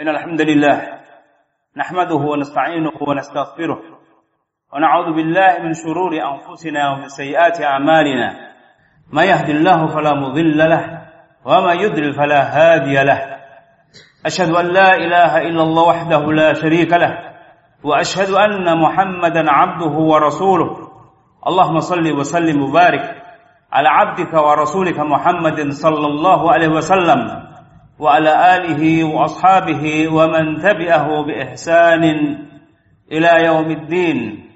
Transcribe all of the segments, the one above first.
إن الحمد لله نحمده ونستعينه ونستغفره ونعوذ بالله من شرور أنفسنا ومن سيئات أعمالنا. ما يهدي الله فلا مضل له وما يضلل فلا هادي له. أشهد أن لا إله إلا الله وحده لا شريك له وأشهد أن محمدا عبده ورسوله. اللهم صل وسلم وبارك على عبدك ورسولك محمد صلى الله عليه وسلم. وعلى آله وأصحابه ومن تبعه بإحسان إلى يوم الدين.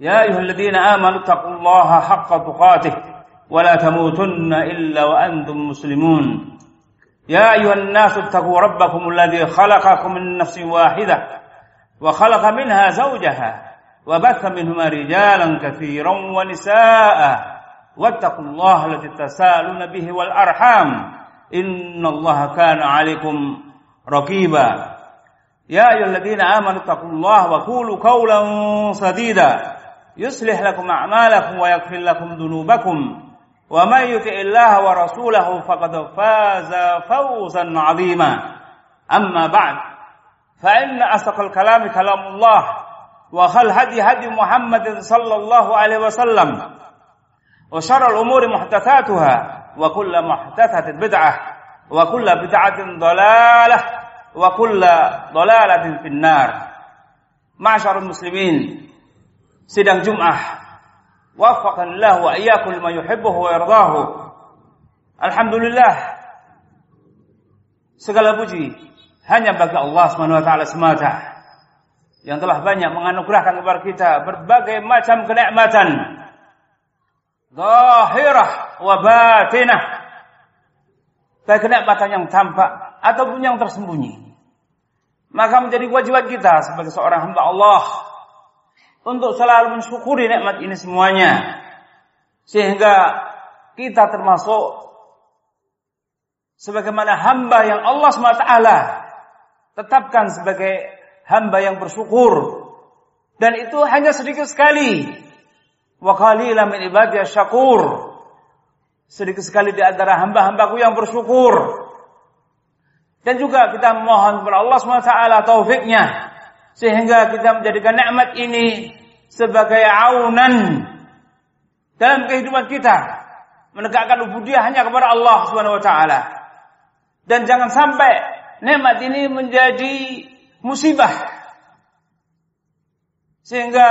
يا أيها الذين آمنوا اتقوا الله حق تقاته ولا تموتن إلا وأنتم مسلمون. يا أيها الناس اتقوا ربكم الذي خلقكم من نفس واحدة وخلق منها زوجها وبث منهما رجالا كثيرا ونساء. واتقوا الله الذي تسالون به والأرحام. إن الله كان عليكم رقيبا. يا أيها الذين آمنوا اتقوا الله وقولوا قولا سديدا. يصلح لكم أعمالكم ويغفر لكم ذنوبكم. ومن يطع الله ورسوله فقد فاز فوزا عظيما. أما بعد فإن أصدق الكلام كلام الله وخل هدي هدي محمد صلى الله عليه وسلم وشر الأمور محدثاتها wa kullu muhtasatin bid'ah. Wa kullu bid'atin dhalalah wa kullu dhalalatin finnar. Ma'syarul muslimin. Sidang Jumat waffaqan Allah wa iyyakum lima yuhibbuhu wa yardahu. Alhamdulillah. Segala puji hanya bagi Allah Subhanahu wa taala semata. Yang telah banyak menganugerahkan kepada kita berbagai macam kenikmatan zahirah wa batinah. Baik kenikmatan yang tampak ataupun yang tersembunyi. Maka menjadi kewajiban kita sebagai seorang hamba Allah untuk selalu mensyukuri nikmat ini semuanya. Sehingga kita termasuk sebagaimana hamba yang Allah SWT tetapkan sebagai hamba yang bersyukur. Dan itu hanya sedikit sekali wa qalilan min ibadiy syakur sedikit sekali di antara hamba-hambaku yang bersyukur dan juga kita mohon kepada Allah SWT taufiknya sehingga kita menjadikan nikmat ini sebagai aunan dalam kehidupan kita menegakkan ubudiyah hanya kepada Allah taala. Dan jangan sampai nikmat ini menjadi musibah. Sehingga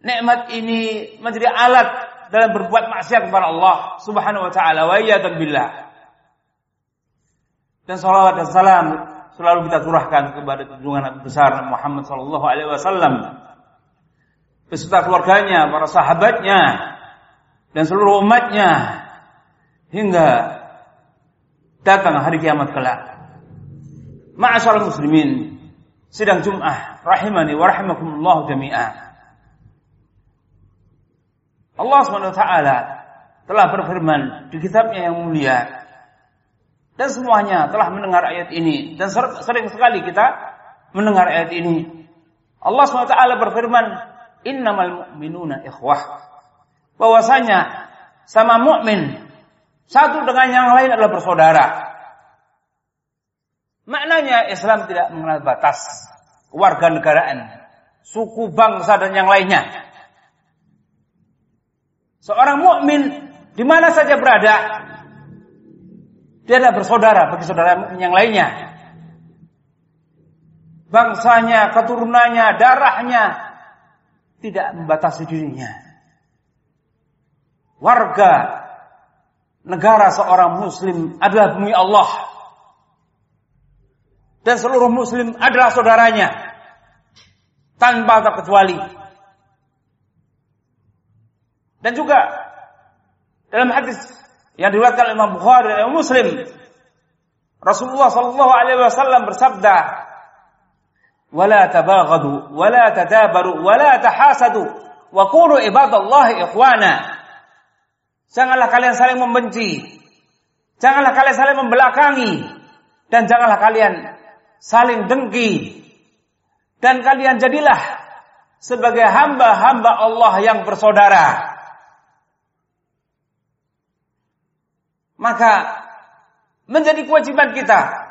nikmat ini menjadi alat dalam berbuat maksiat kepada Allah Subhanahu wa taala wa billah. Dan salawat dan salam selalu kita curahkan kepada junjungan besar Muhammad sallallahu alaihi wasallam beserta keluarganya, para sahabatnya, dan seluruh umatnya hingga datang hari kiamat kelak. Ma'asyar muslimin, sidang Jum'ah rahimani wa rahimakumullah jami'a. Allah SWT telah berfirman di kitabnya yang mulia dan semuanya telah mendengar ayat ini dan sering sekali kita mendengar ayat ini. Allah SWT berfirman, innamal mu'minuna ikhwah. Bahwasanya sama mukmin satu dengan yang lain adalah bersaudara. Maknanya Islam tidak mengenal batas warga negaraan, suku bangsa dan yang lainnya. Seorang mukmin di mana saja berada, dia adalah bersaudara bagi saudara yang lainnya. Bangsanya, keturunannya, darahnya, tidak membatasi dirinya. Warga negara seorang muslim adalah bumi Allah. Dan seluruh muslim adalah saudaranya. Tanpa terkecuali. Dan juga dalam hadis yang diriwayatkan oleh Imam Bukhari dan Imam Muslim, Rasulullah sallallahu alaihi wasallam bersabda, "Wala tabaghadu, wala tadabaru, wala tahasadu, wa qulu ibadallahi ikhwana." Janganlah kalian saling membenci. Janganlah kalian saling membelakangi dan janganlah kalian saling dengki. Dan kalian jadilah sebagai hamba-hamba Allah yang bersaudara. Maka menjadi kewajiban kita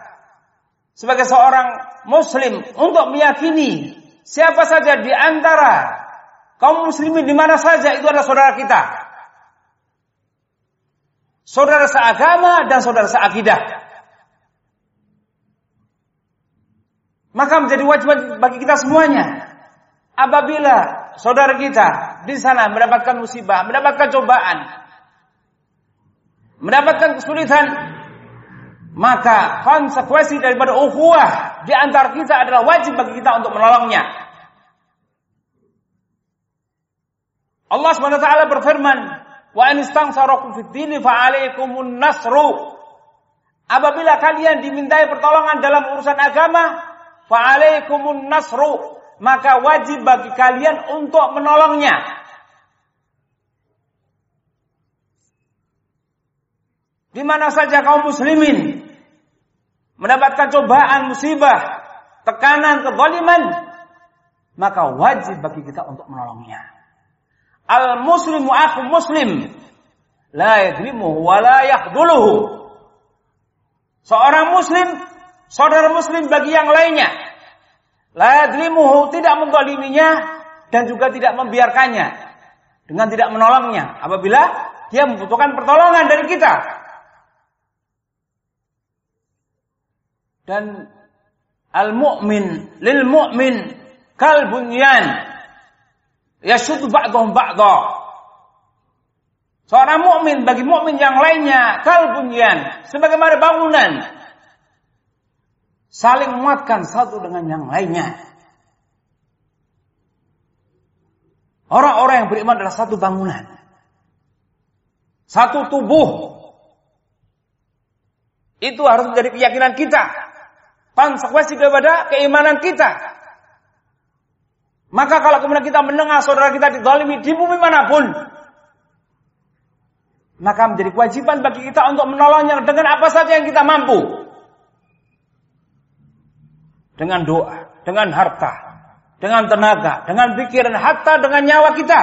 sebagai seorang muslim untuk meyakini siapa saja di antara kaum muslimin di mana saja itu adalah saudara kita. Saudara seagama dan saudara seakidah. Maka menjadi wajib bagi kita semuanya. Apabila saudara kita di sana mendapatkan musibah, mendapatkan cobaan, mendapatkan kesulitan, maka konsekuensi daripada ukhuwah di antara kita adalah wajib bagi kita untuk menolongnya. Allah SWT berfirman, "Wa in istansarakum fid dini fa nasru." Apabila kalian dimintai pertolongan dalam urusan agama, fa alaikumun nasru, maka wajib bagi kalian untuk menolongnya. Di mana saja kaum muslimin mendapatkan cobaan, musibah, tekanan, kezaliman, maka wajib bagi kita untuk menolongnya. Al muslimu aku muslim, la yadlimuhu wa la yakhduluhu. Seorang muslim, saudara muslim bagi yang lainnya, la yadlimuhu tidak mendoliminya dan juga tidak membiarkannya dengan tidak menolongnya apabila dia membutuhkan pertolongan dari kita. Dan al-mu'min lil mu'min kal bunyan yashuddu ba'dhum ba'dha Seorang mukmin bagi mukmin yang lainnya kal bunyan sebagaimana bangunan saling menguatkan satu dengan yang lainnya. Orang-orang yang beriman adalah satu bangunan. Satu tubuh. Itu harus menjadi keyakinan kita konsekuensi daripada keimanan kita. Maka kalau kemudian kita mendengar saudara kita didolimi di bumi mana pun, maka menjadi kewajiban bagi kita untuk menolongnya dengan apa saja yang kita mampu. Dengan doa, dengan harta, dengan tenaga, dengan pikiran, hatta dengan nyawa kita.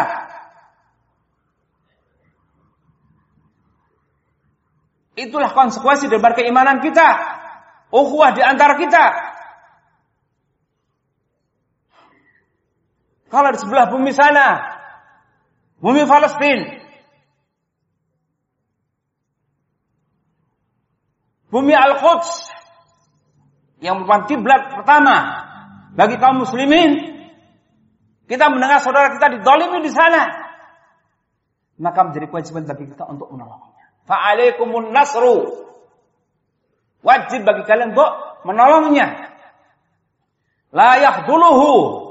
Itulah konsekuensi dari keimanan kita ukhuwah di antara kita. Kalau di sebelah bumi sana, bumi Palestina, bumi Al-Quds yang merupakan kiblat pertama bagi kaum muslimin, kita mendengar saudara kita didolimi di sana, maka menjadi kewajiban bagi kita untuk menolongnya. Fa'alaikumun nasru Wajib bagi kalian untuk menolongnya. Layak duluhu.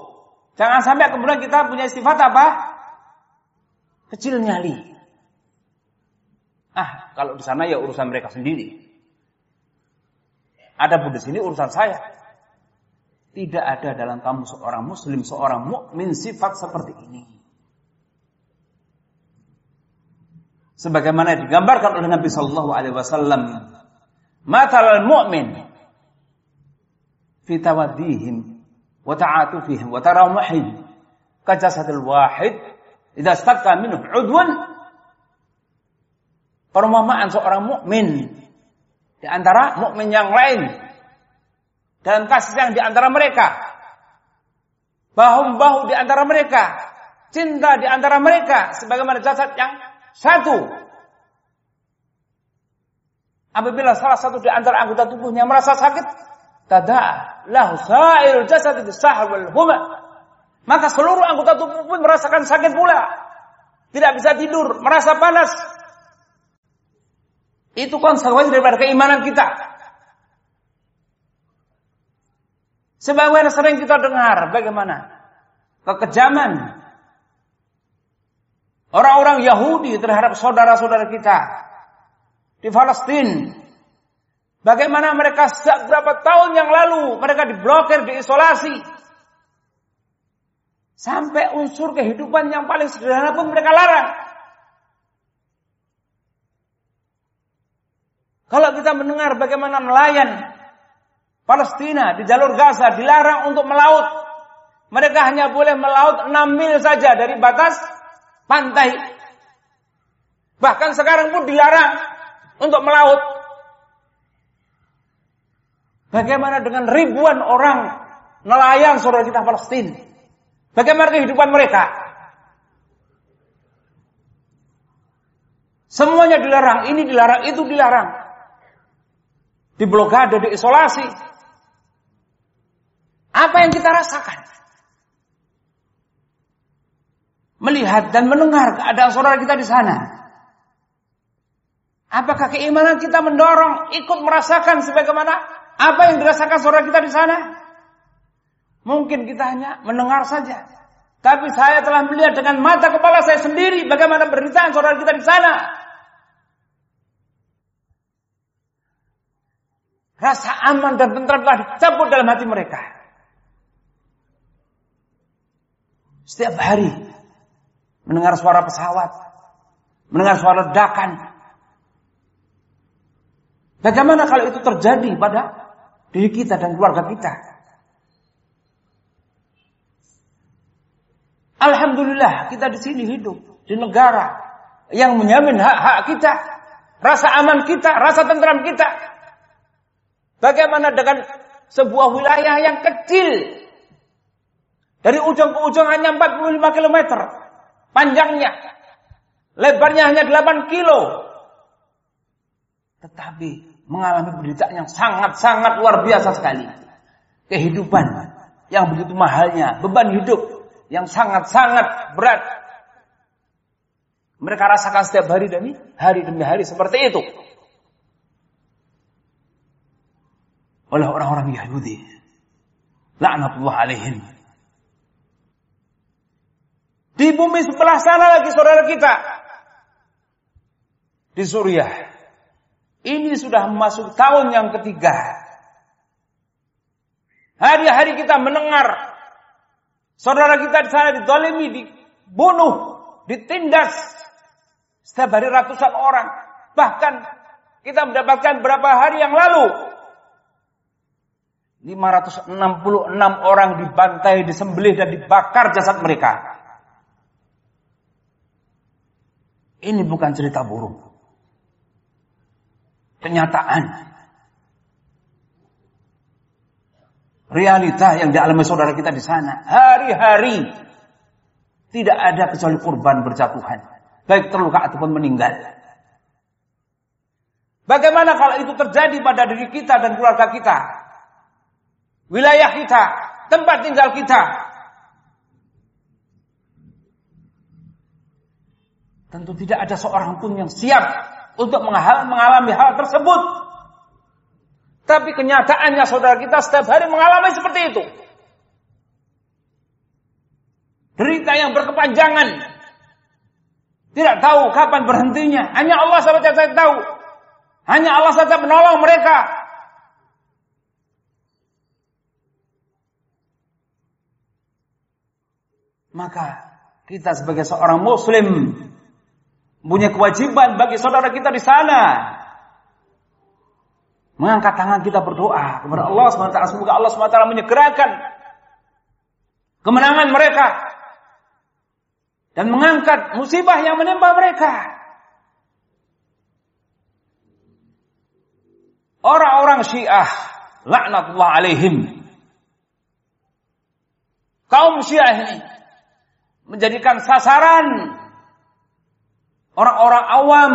Jangan sampai kemudian kita punya sifat apa? Kecil nyali. Ah, kalau di sana ya urusan mereka sendiri. Ada pun di sini urusan saya. Tidak ada dalam kamu seorang muslim, seorang mukmin sifat seperti ini. Sebagaimana digambarkan oleh Nabi Shallallahu Alaihi Wasallam Matal mu'min. Fi tawaddihim wa ta'atufihim wa tarawmuhim kajasadil wahid. Idza staqqa minhu udwan perumpamaan seorang mukmin di antara mukmin yang lain dan kasih sayang di antara mereka. Bahu-bahu di antara mereka. Cinta di antara mereka sebagaimana jasad yang satu Apabila salah satu di antara anggota tubuhnya merasa sakit, tada lahu sa'irul jasad wal huma. Maka seluruh anggota tubuh pun merasakan sakit pula. Tidak bisa tidur, merasa panas. Itu konsekuensi daripada keimanan kita. Sebagaimana sering kita dengar bagaimana kekejaman orang-orang Yahudi terhadap saudara-saudara kita di Palestina. Bagaimana mereka sejak berapa tahun yang lalu mereka diblokir, diisolasi. Sampai unsur kehidupan yang paling sederhana pun mereka larang. Kalau kita mendengar bagaimana nelayan Palestina di jalur Gaza dilarang untuk melaut. Mereka hanya boleh melaut 6 mil saja dari batas pantai. Bahkan sekarang pun dilarang untuk melaut. Bagaimana dengan ribuan orang nelayan saudara kita Palestina? Bagaimana kehidupan mereka? Semuanya dilarang, ini dilarang, itu dilarang. Diblokade, diisolasi. Apa yang kita rasakan? Melihat dan mendengar keadaan saudara kita di sana. Apakah keimanan kita mendorong ikut merasakan sebagaimana apa yang dirasakan saudara kita di sana? Mungkin kita hanya mendengar saja. Tapi saya telah melihat dengan mata kepala saya sendiri bagaimana beritaan saudara kita di sana. Rasa aman dan tentram telah dicabut dalam hati mereka. Setiap hari mendengar suara pesawat, mendengar suara ledakan. Bagaimana kalau itu terjadi pada diri kita dan keluarga kita? Alhamdulillah kita di sini hidup di negara yang menjamin hak-hak kita, rasa aman kita, rasa tentram kita. Bagaimana dengan sebuah wilayah yang kecil dari ujung ke ujung hanya 45 km panjangnya. Lebarnya hanya 8 kilo. Tetapi mengalami penderitaan yang sangat-sangat luar biasa sekali. Kehidupan yang begitu mahalnya, beban hidup yang sangat-sangat berat. Mereka rasakan setiap hari demi hari demi hari seperti itu. Oleh orang-orang Yahudi. La'natullah alaihim. Di bumi sebelah sana lagi saudara kita. Di Suriah. Ini sudah masuk tahun yang ketiga. Hari-hari kita mendengar saudara kita di sana ditolimi, dibunuh, ditindas. Setiap hari ratusan orang. Bahkan kita mendapatkan berapa hari yang lalu 566 orang dibantai, disembelih dan dibakar jasad mereka. Ini bukan cerita burung. Kenyataan. Realita yang dialami saudara kita di sana. Hari-hari. Tidak ada kecuali kurban berjatuhan. Baik terluka ataupun meninggal. Bagaimana kalau itu terjadi pada diri kita dan keluarga kita? Wilayah kita, tempat tinggal kita, Tentu tidak ada seorang pun yang siap untuk mengalami hal tersebut. Tapi kenyataannya saudara kita setiap hari mengalami seperti itu. Derita yang berkepanjangan. Tidak tahu kapan berhentinya. Hanya Allah saja saya tahu. Hanya Allah saja menolong mereka. Maka kita sebagai seorang muslim punya kewajiban bagi saudara kita di sana. Mengangkat tangan kita berdoa kepada Allah SWT. Semoga Allah SWT menyegerakan kemenangan mereka. Dan mengangkat musibah yang menimpa mereka. Orang-orang syiah. Laknatullah alaihim. Kaum syiah ini. Menjadikan sasaran orang-orang awam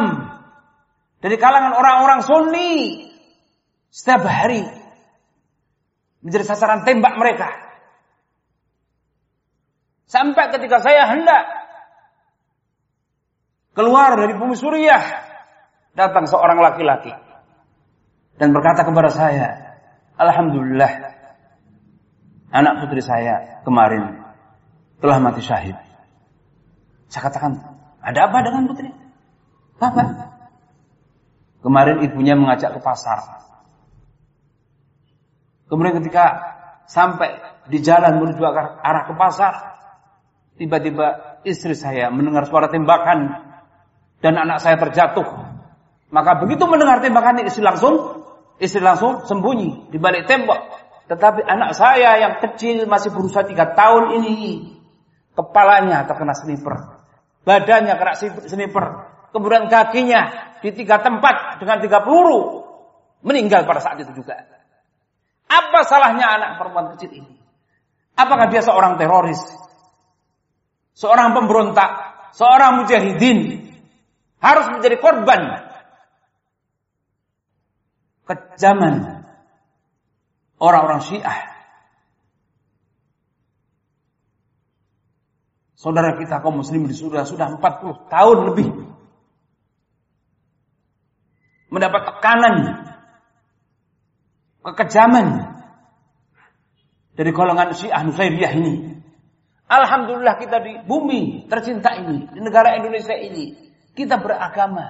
dari kalangan orang-orang sunni setiap hari menjadi sasaran tembak mereka. Sampai ketika saya hendak keluar dari bumi Suriah, datang seorang laki-laki dan berkata kepada saya, Alhamdulillah, anak putri saya kemarin telah mati syahid. Saya katakan, ada apa dengan putri? Apa? Kemarin ibunya mengajak ke pasar. Kemudian ketika sampai di jalan menuju arah ke pasar, tiba-tiba istri saya mendengar suara tembakan dan anak saya terjatuh. Maka begitu mendengar tembakan istri langsung istri langsung sembunyi di balik tembok. Tetapi anak saya yang kecil masih berusia tiga tahun ini kepalanya terkena sniper badannya kena sniper, kemudian kakinya di tiga tempat dengan tiga peluru, meninggal pada saat itu juga. Apa salahnya anak perempuan kecil ini? Apakah dia seorang teroris? Seorang pemberontak? Seorang mujahidin? Harus menjadi korban kejaman orang-orang Syiah. Saudara kita kaum muslimin sudah sudah 40 tahun lebih mendapat tekanan kekejaman dari golongan Syiah Nusairiyah ini. Alhamdulillah kita di bumi tercinta ini, di negara Indonesia ini, kita beragama,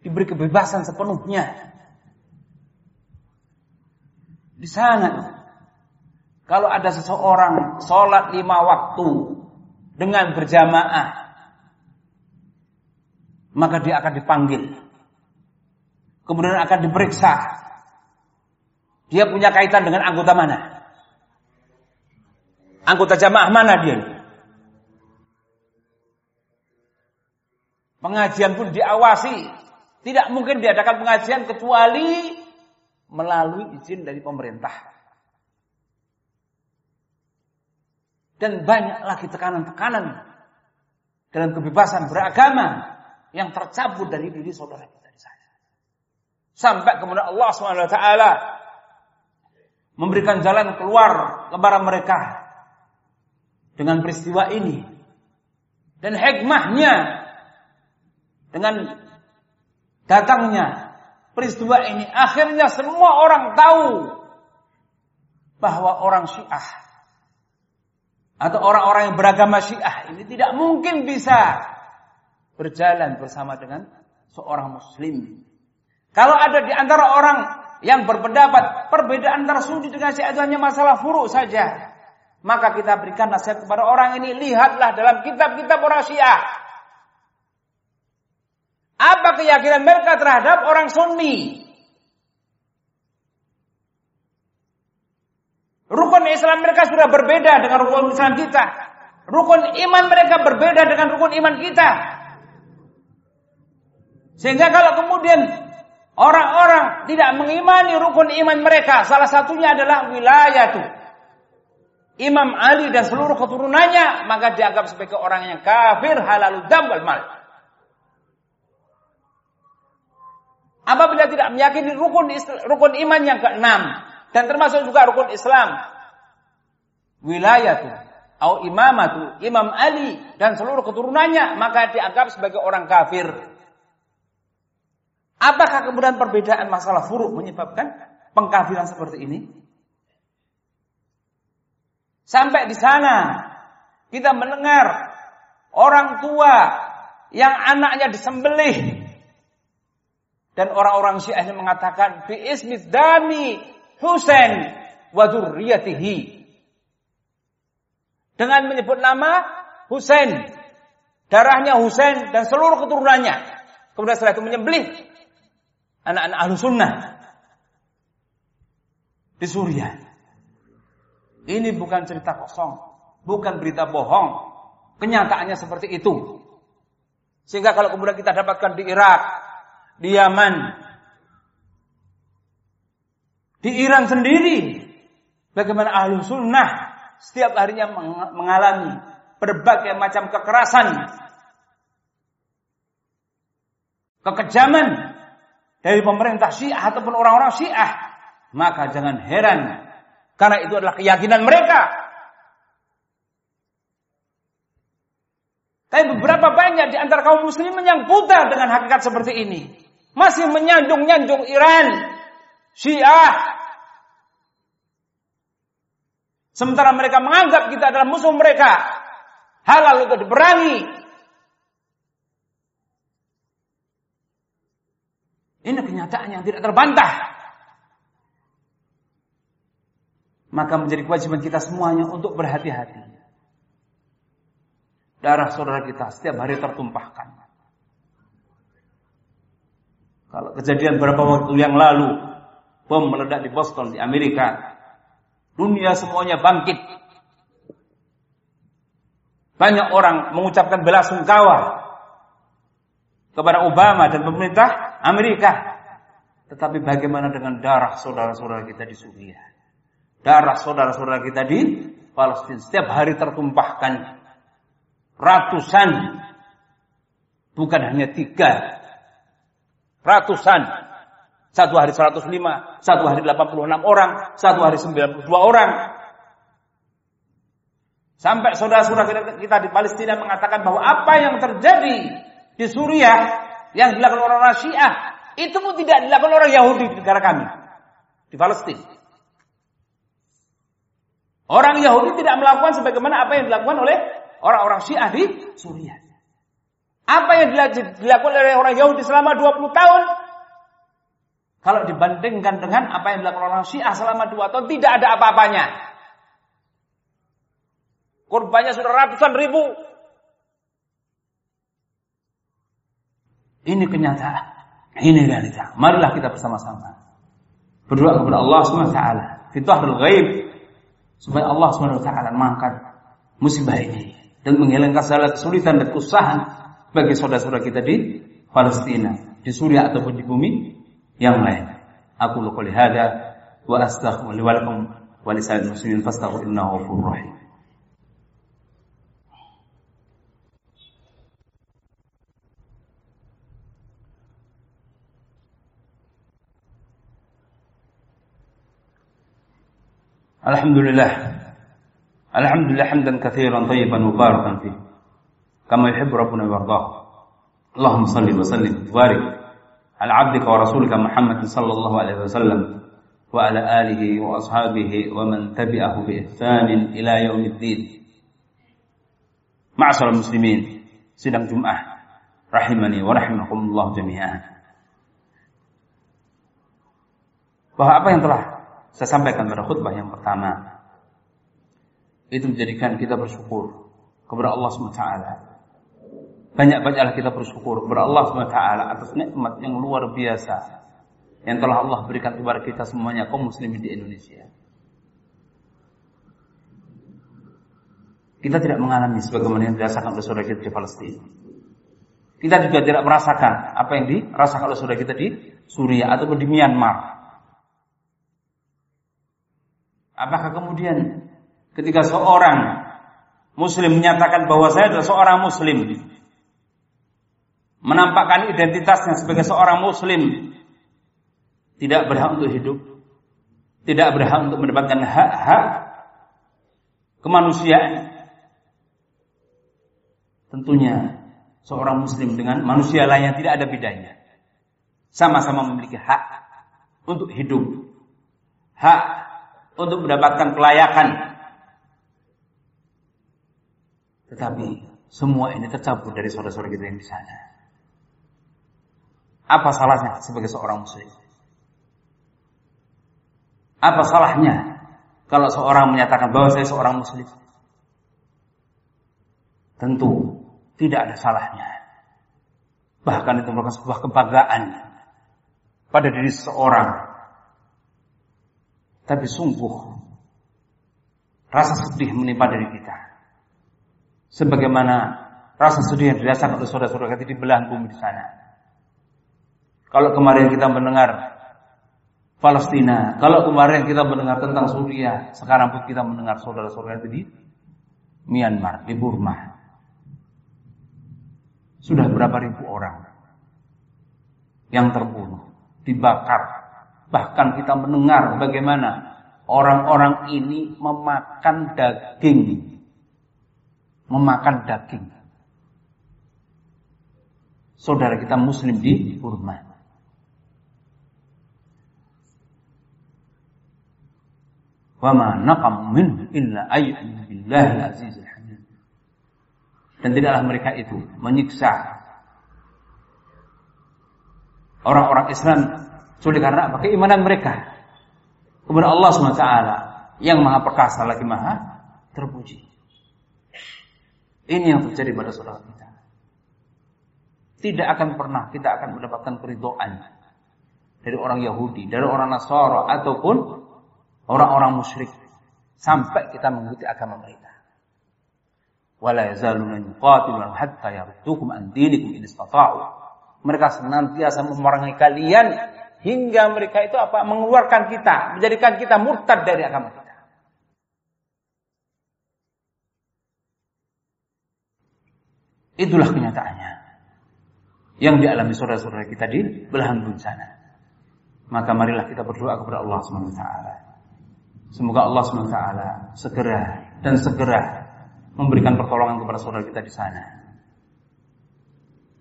diberi kebebasan sepenuhnya. Di sana, kalau ada seseorang sholat lima waktu dengan berjamaah, maka dia akan dipanggil. Kemudian akan diperiksa dia punya kaitan dengan anggota mana? Anggota jamaah mana dia? Pengajian pun diawasi. Tidak mungkin diadakan pengajian kecuali melalui izin dari pemerintah. Dan banyak lagi tekanan-tekanan dalam kebebasan beragama yang tercabut dari diri saudara kita di sana. Sampai kemudian Allah SWT memberikan jalan keluar kepada mereka dengan peristiwa ini. Dan hikmahnya dengan datangnya peristiwa ini akhirnya semua orang tahu bahwa orang Syiah atau orang-orang yang beragama Syiah ini tidak mungkin bisa berjalan bersama dengan seorang muslim. Kalau ada di antara orang yang berpendapat perbedaan antara sunni dengan syiah itu hanya masalah furuk saja. Maka kita berikan nasihat kepada orang ini, lihatlah dalam kitab-kitab orang syiah. Apa keyakinan mereka terhadap orang sunni? Rukun Islam mereka sudah berbeda dengan rukun Islam kita. Rukun iman mereka berbeda dengan rukun iman kita. Sehingga kalau kemudian Orang-orang tidak mengimani rukun iman mereka. Salah satunya adalah wilayah itu. Imam Ali dan seluruh keturunannya maka dianggap sebagai orang yang kafir halal dam wal mal. Apabila tidak meyakini rukun rukun iman yang keenam dan termasuk juga rukun Islam wilayah itu atau imamatu Imam Ali dan seluruh keturunannya maka dianggap sebagai orang kafir. Apakah kemudian perbedaan masalah furuk menyebabkan pengkafiran seperti ini? Sampai di sana kita mendengar orang tua yang anaknya disembelih dan orang-orang Syiah ini mengatakan bi ismi dami Husain wa Dengan menyebut nama Husain, darahnya Husain dan seluruh keturunannya. Kemudian setelah itu menyembelih anak-anak ahlu sunnah di Suriah. Ini bukan cerita kosong, bukan berita bohong. Kenyataannya seperti itu. Sehingga kalau kemudian kita dapatkan di Irak, di Yaman, di Iran sendiri, bagaimana ahlu sunnah setiap harinya mengalami berbagai macam kekerasan, kekejaman, dari pemerintah Syiah ataupun orang-orang Syiah, maka jangan heran. Karena itu adalah keyakinan mereka. Tapi beberapa banyak di antara kaum muslimin yang buta dengan hakikat seperti ini. Masih menyanjung-nyanjung Iran, Syiah. Sementara mereka menganggap kita adalah musuh mereka. Halal untuk diperangi, Ini kenyataan yang tidak terbantah. Maka menjadi kewajiban kita semuanya untuk berhati-hati. Darah saudara kita setiap hari tertumpahkan. Kalau kejadian beberapa waktu yang lalu, bom meledak di Boston, di Amerika. Dunia semuanya bangkit. Banyak orang mengucapkan bela sungkawa kepada Obama dan pemerintah Amerika. Tetapi bagaimana dengan darah saudara-saudara kita di Suriah? darah saudara-saudara kita di Palestina. Setiap hari tertumpahkan ratusan, bukan hanya tiga, ratusan. Satu hari 105, satu hari 86 orang, satu hari 92 orang. Sampai saudara-saudara kita di Palestina mengatakan bahwa apa yang terjadi di Suriah yang dilakukan orang Syiah itu pun tidak dilakukan orang Yahudi di negara kami di Palestina. Orang Yahudi tidak melakukan sebagaimana apa yang dilakukan oleh orang-orang Syiah di Suriah. Apa yang dilakukan oleh orang Yahudi selama 20 tahun kalau dibandingkan dengan apa yang dilakukan orang Syiah selama 2 tahun tidak ada apa-apanya. Korbannya sudah ratusan ribu. Ini kenyataan. Ini realita. Marilah kita bersama-sama berdoa kepada Allah Subhanahu wa taala. Fitahrul ghaib supaya Allah Subhanahu wa taala mengangkat musibah ini dan menghilangkan segala kesulitan dan kesusahan bagi saudara-saudara kita di Palestina, di Suriah ataupun di bumi yang lain. Aku qouli hada wa astaghfiru wa lakum wa lisa'il muslimin fastaghfiru innahu ghafurur rahim. Alhamdulillah Alhamdulillah hamdan katsiran tayyiban mubarakan fi kama yuhibbu rabbuna wa yardah. Allahumma salli wa sallim wa barik ala 'abdika wa rasulika Muhammad sallallahu alaihi wasallam wa ala alihi wa ashabihi wa man tabi'ahu bi ihsanin ila yaumiddin. Ma'asyiral muslimin, sidang Jumat rahimani wa rahimakumullah jami'an. Bahwa apa yang telah saya sampaikan pada khutbah yang pertama itu menjadikan kita bersyukur kepada Allah SWT. Banyak-banyaklah kita bersyukur kepada Allah SWT atas nikmat yang luar biasa yang telah Allah berikan kepada kita semuanya kaum muslimin di Indonesia. Kita tidak mengalami sebagaimana yang dirasakan oleh saudara kita di Palestina. Kita juga tidak merasakan apa yang dirasakan oleh saudara kita di Suriah ataupun di Myanmar. Apakah kemudian Ketika seorang muslim menyatakan bahwa saya adalah seorang muslim, menampakkan identitasnya sebagai seorang muslim, tidak berhak untuk hidup, tidak berhak untuk mendapatkan hak-hak kemanusiaan. Tentunya seorang muslim dengan manusia lainnya tidak ada bedanya. Sama-sama memiliki hak untuk hidup. Hak untuk mendapatkan kelayakan tetapi semua ini tercampur dari saudara-saudara kita yang di sana. Apa salahnya sebagai seorang muslim? Apa salahnya kalau seorang menyatakan bahwa saya seorang muslim? Tentu tidak ada salahnya. Bahkan itu merupakan sebuah kebanggaan pada diri seseorang. Tapi sungguh rasa sedih menimpa diri kita sebagaimana rasa sedih yang dirasakan oleh saudara-saudara kita di belahan bumi di sana. Kalau kemarin kita mendengar Palestina, kalau kemarin kita mendengar tentang Suriah, sekarang pun kita mendengar saudara-saudara kita di Myanmar, di Burma. Sudah berapa ribu orang yang terbunuh, dibakar. Bahkan kita mendengar bagaimana orang-orang ini memakan daging memakan daging. Saudara kita muslim di Burma. Dan tidaklah mereka itu menyiksa orang-orang Islam sudah karena apa? Keimanan mereka kepada Allah SWT yang maha perkasa lagi maha terpuji. Ini yang terjadi pada saudara kita. Tidak akan pernah kita akan mendapatkan keridoan dari orang Yahudi, dari orang Nasara ataupun orang-orang musyrik sampai kita mengikuti agama mereka. Wala yazaluna yuqatiluna hatta yardukum an dinikum in istata'u. Mereka senantiasa memerangi kalian hingga mereka itu apa? mengeluarkan kita, menjadikan kita murtad dari agama kita. Itulah kenyataannya yang dialami saudara-saudara kita di belahan bumi sana. Maka marilah kita berdoa kepada Allah Subhanahu wa taala Semoga Allah SWT segera dan segera memberikan pertolongan kepada saudara kita di sana.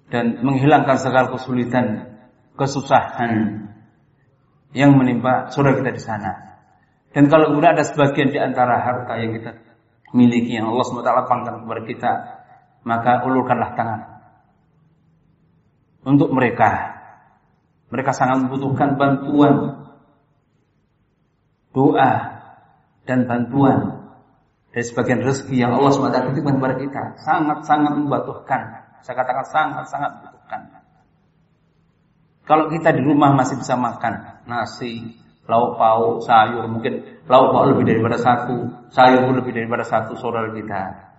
Dan menghilangkan segala kesulitan, kesusahan yang menimpa saudara kita di sana. Dan kalau kemudian ada sebagian di antara harta yang kita miliki yang Allah SWT lapangkan kepada kita, maka ulurkanlah tangan untuk mereka. Mereka sangat membutuhkan bantuan, doa, dan bantuan dari sebagian rezeki yang Allah SWT titipkan kepada kita. Sangat-sangat membutuhkan. Saya katakan sangat-sangat membutuhkan. Kalau kita di rumah masih bisa makan nasi, lauk pauk, sayur, mungkin lauk pauk lebih daripada satu, sayur pun lebih daripada satu saudara kita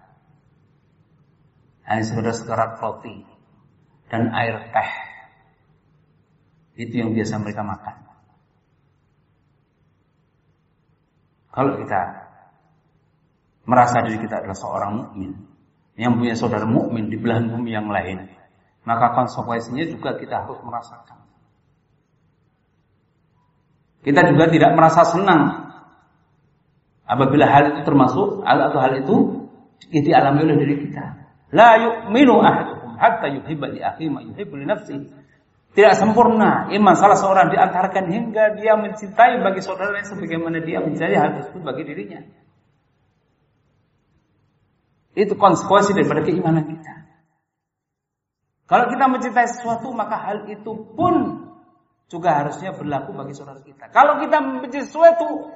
hanya sekedar sekerat roti dan air teh. Itu yang biasa mereka makan. Kalau kita merasa diri kita adalah seorang mukmin yang punya saudara mukmin di belahan bumi yang lain, maka konsekuensinya juga kita harus merasakan. Kita juga tidak merasa senang apabila hal itu termasuk atau hal itu dialami oleh diri kita. La yu'minu ahadukum hatta yuhibba li akhihi ma yuhibbu li nafsihi. Tidak sempurna iman salah seorang di antara kan hingga dia mencintai bagi saudara lain sebagaimana dia mencintai hal tersebut bagi dirinya. Itu konsekuensi daripada keimanan kita. Kalau kita mencintai sesuatu maka hal itu pun juga harusnya berlaku bagi saudara kita. Kalau kita mencintai sesuatu,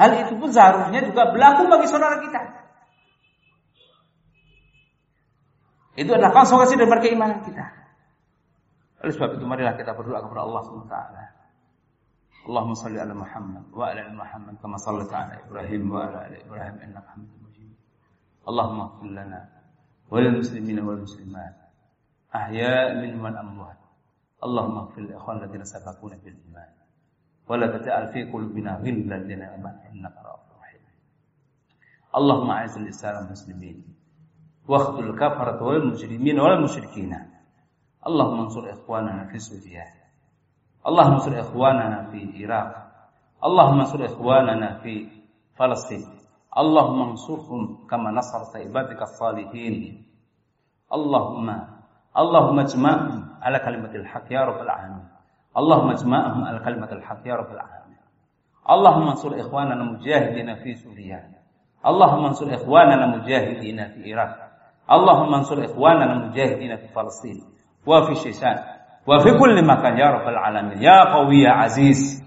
hal itu pun seharusnya juga berlaku bagi saudara kita. Itu adalah konsekuensi dari keimanan kita. Oleh sebab itu marilah kita berdoa kepada Allah SWT. Allahumma salli ala Muhammad wa ala Muhammad kama sallaita ala Ibrahim wa ala ala Ibrahim innaka Hamidum Majid. Allahumma ighfir lana wa lil muslimina wal muslimat ahya min amwat. Allahumma ighfir li ikhwan alladziina sabaquna bil iman wa la taj'al fi qulubina ghillan lil innaka rahim. Allahumma a'izzil islam muslimin wa akhdhul kafarata wal mujrimina wal musyrikina. اللهم انصر إخواننا في سوريا. اللهم انصر إخواننا في العراق اللهم انصر إخواننا في فلسطين. اللهم انصرهم كما نصرت عبادك الصالحين. اللهم اللهم اجمعهم على كلمة الحق يا رب العالمين. اللهم اجمعهم على كلمة الحق يا رب العالمين. اللهم انصر إخواننا المجاهدين في سوريا. اللهم انصر إخواننا المجاهدين في العراق Allahumma ansur ikhwanana mujahidin fi Palestin وفي الشيشان وفي كل مكان. يا رب العالمين. يا قوي يا عزيز.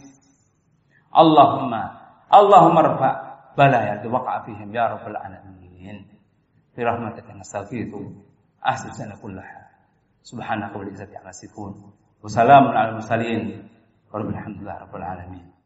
اللهم اللهم ارفع بلايا وقع فيهم يا رب العالمين. برحمتك نستغيث. أحسن سنه كلها سبحانك وبحمدك عما يصفون. وسلام على المرسلين. ورب الحمد لله رب العالمين.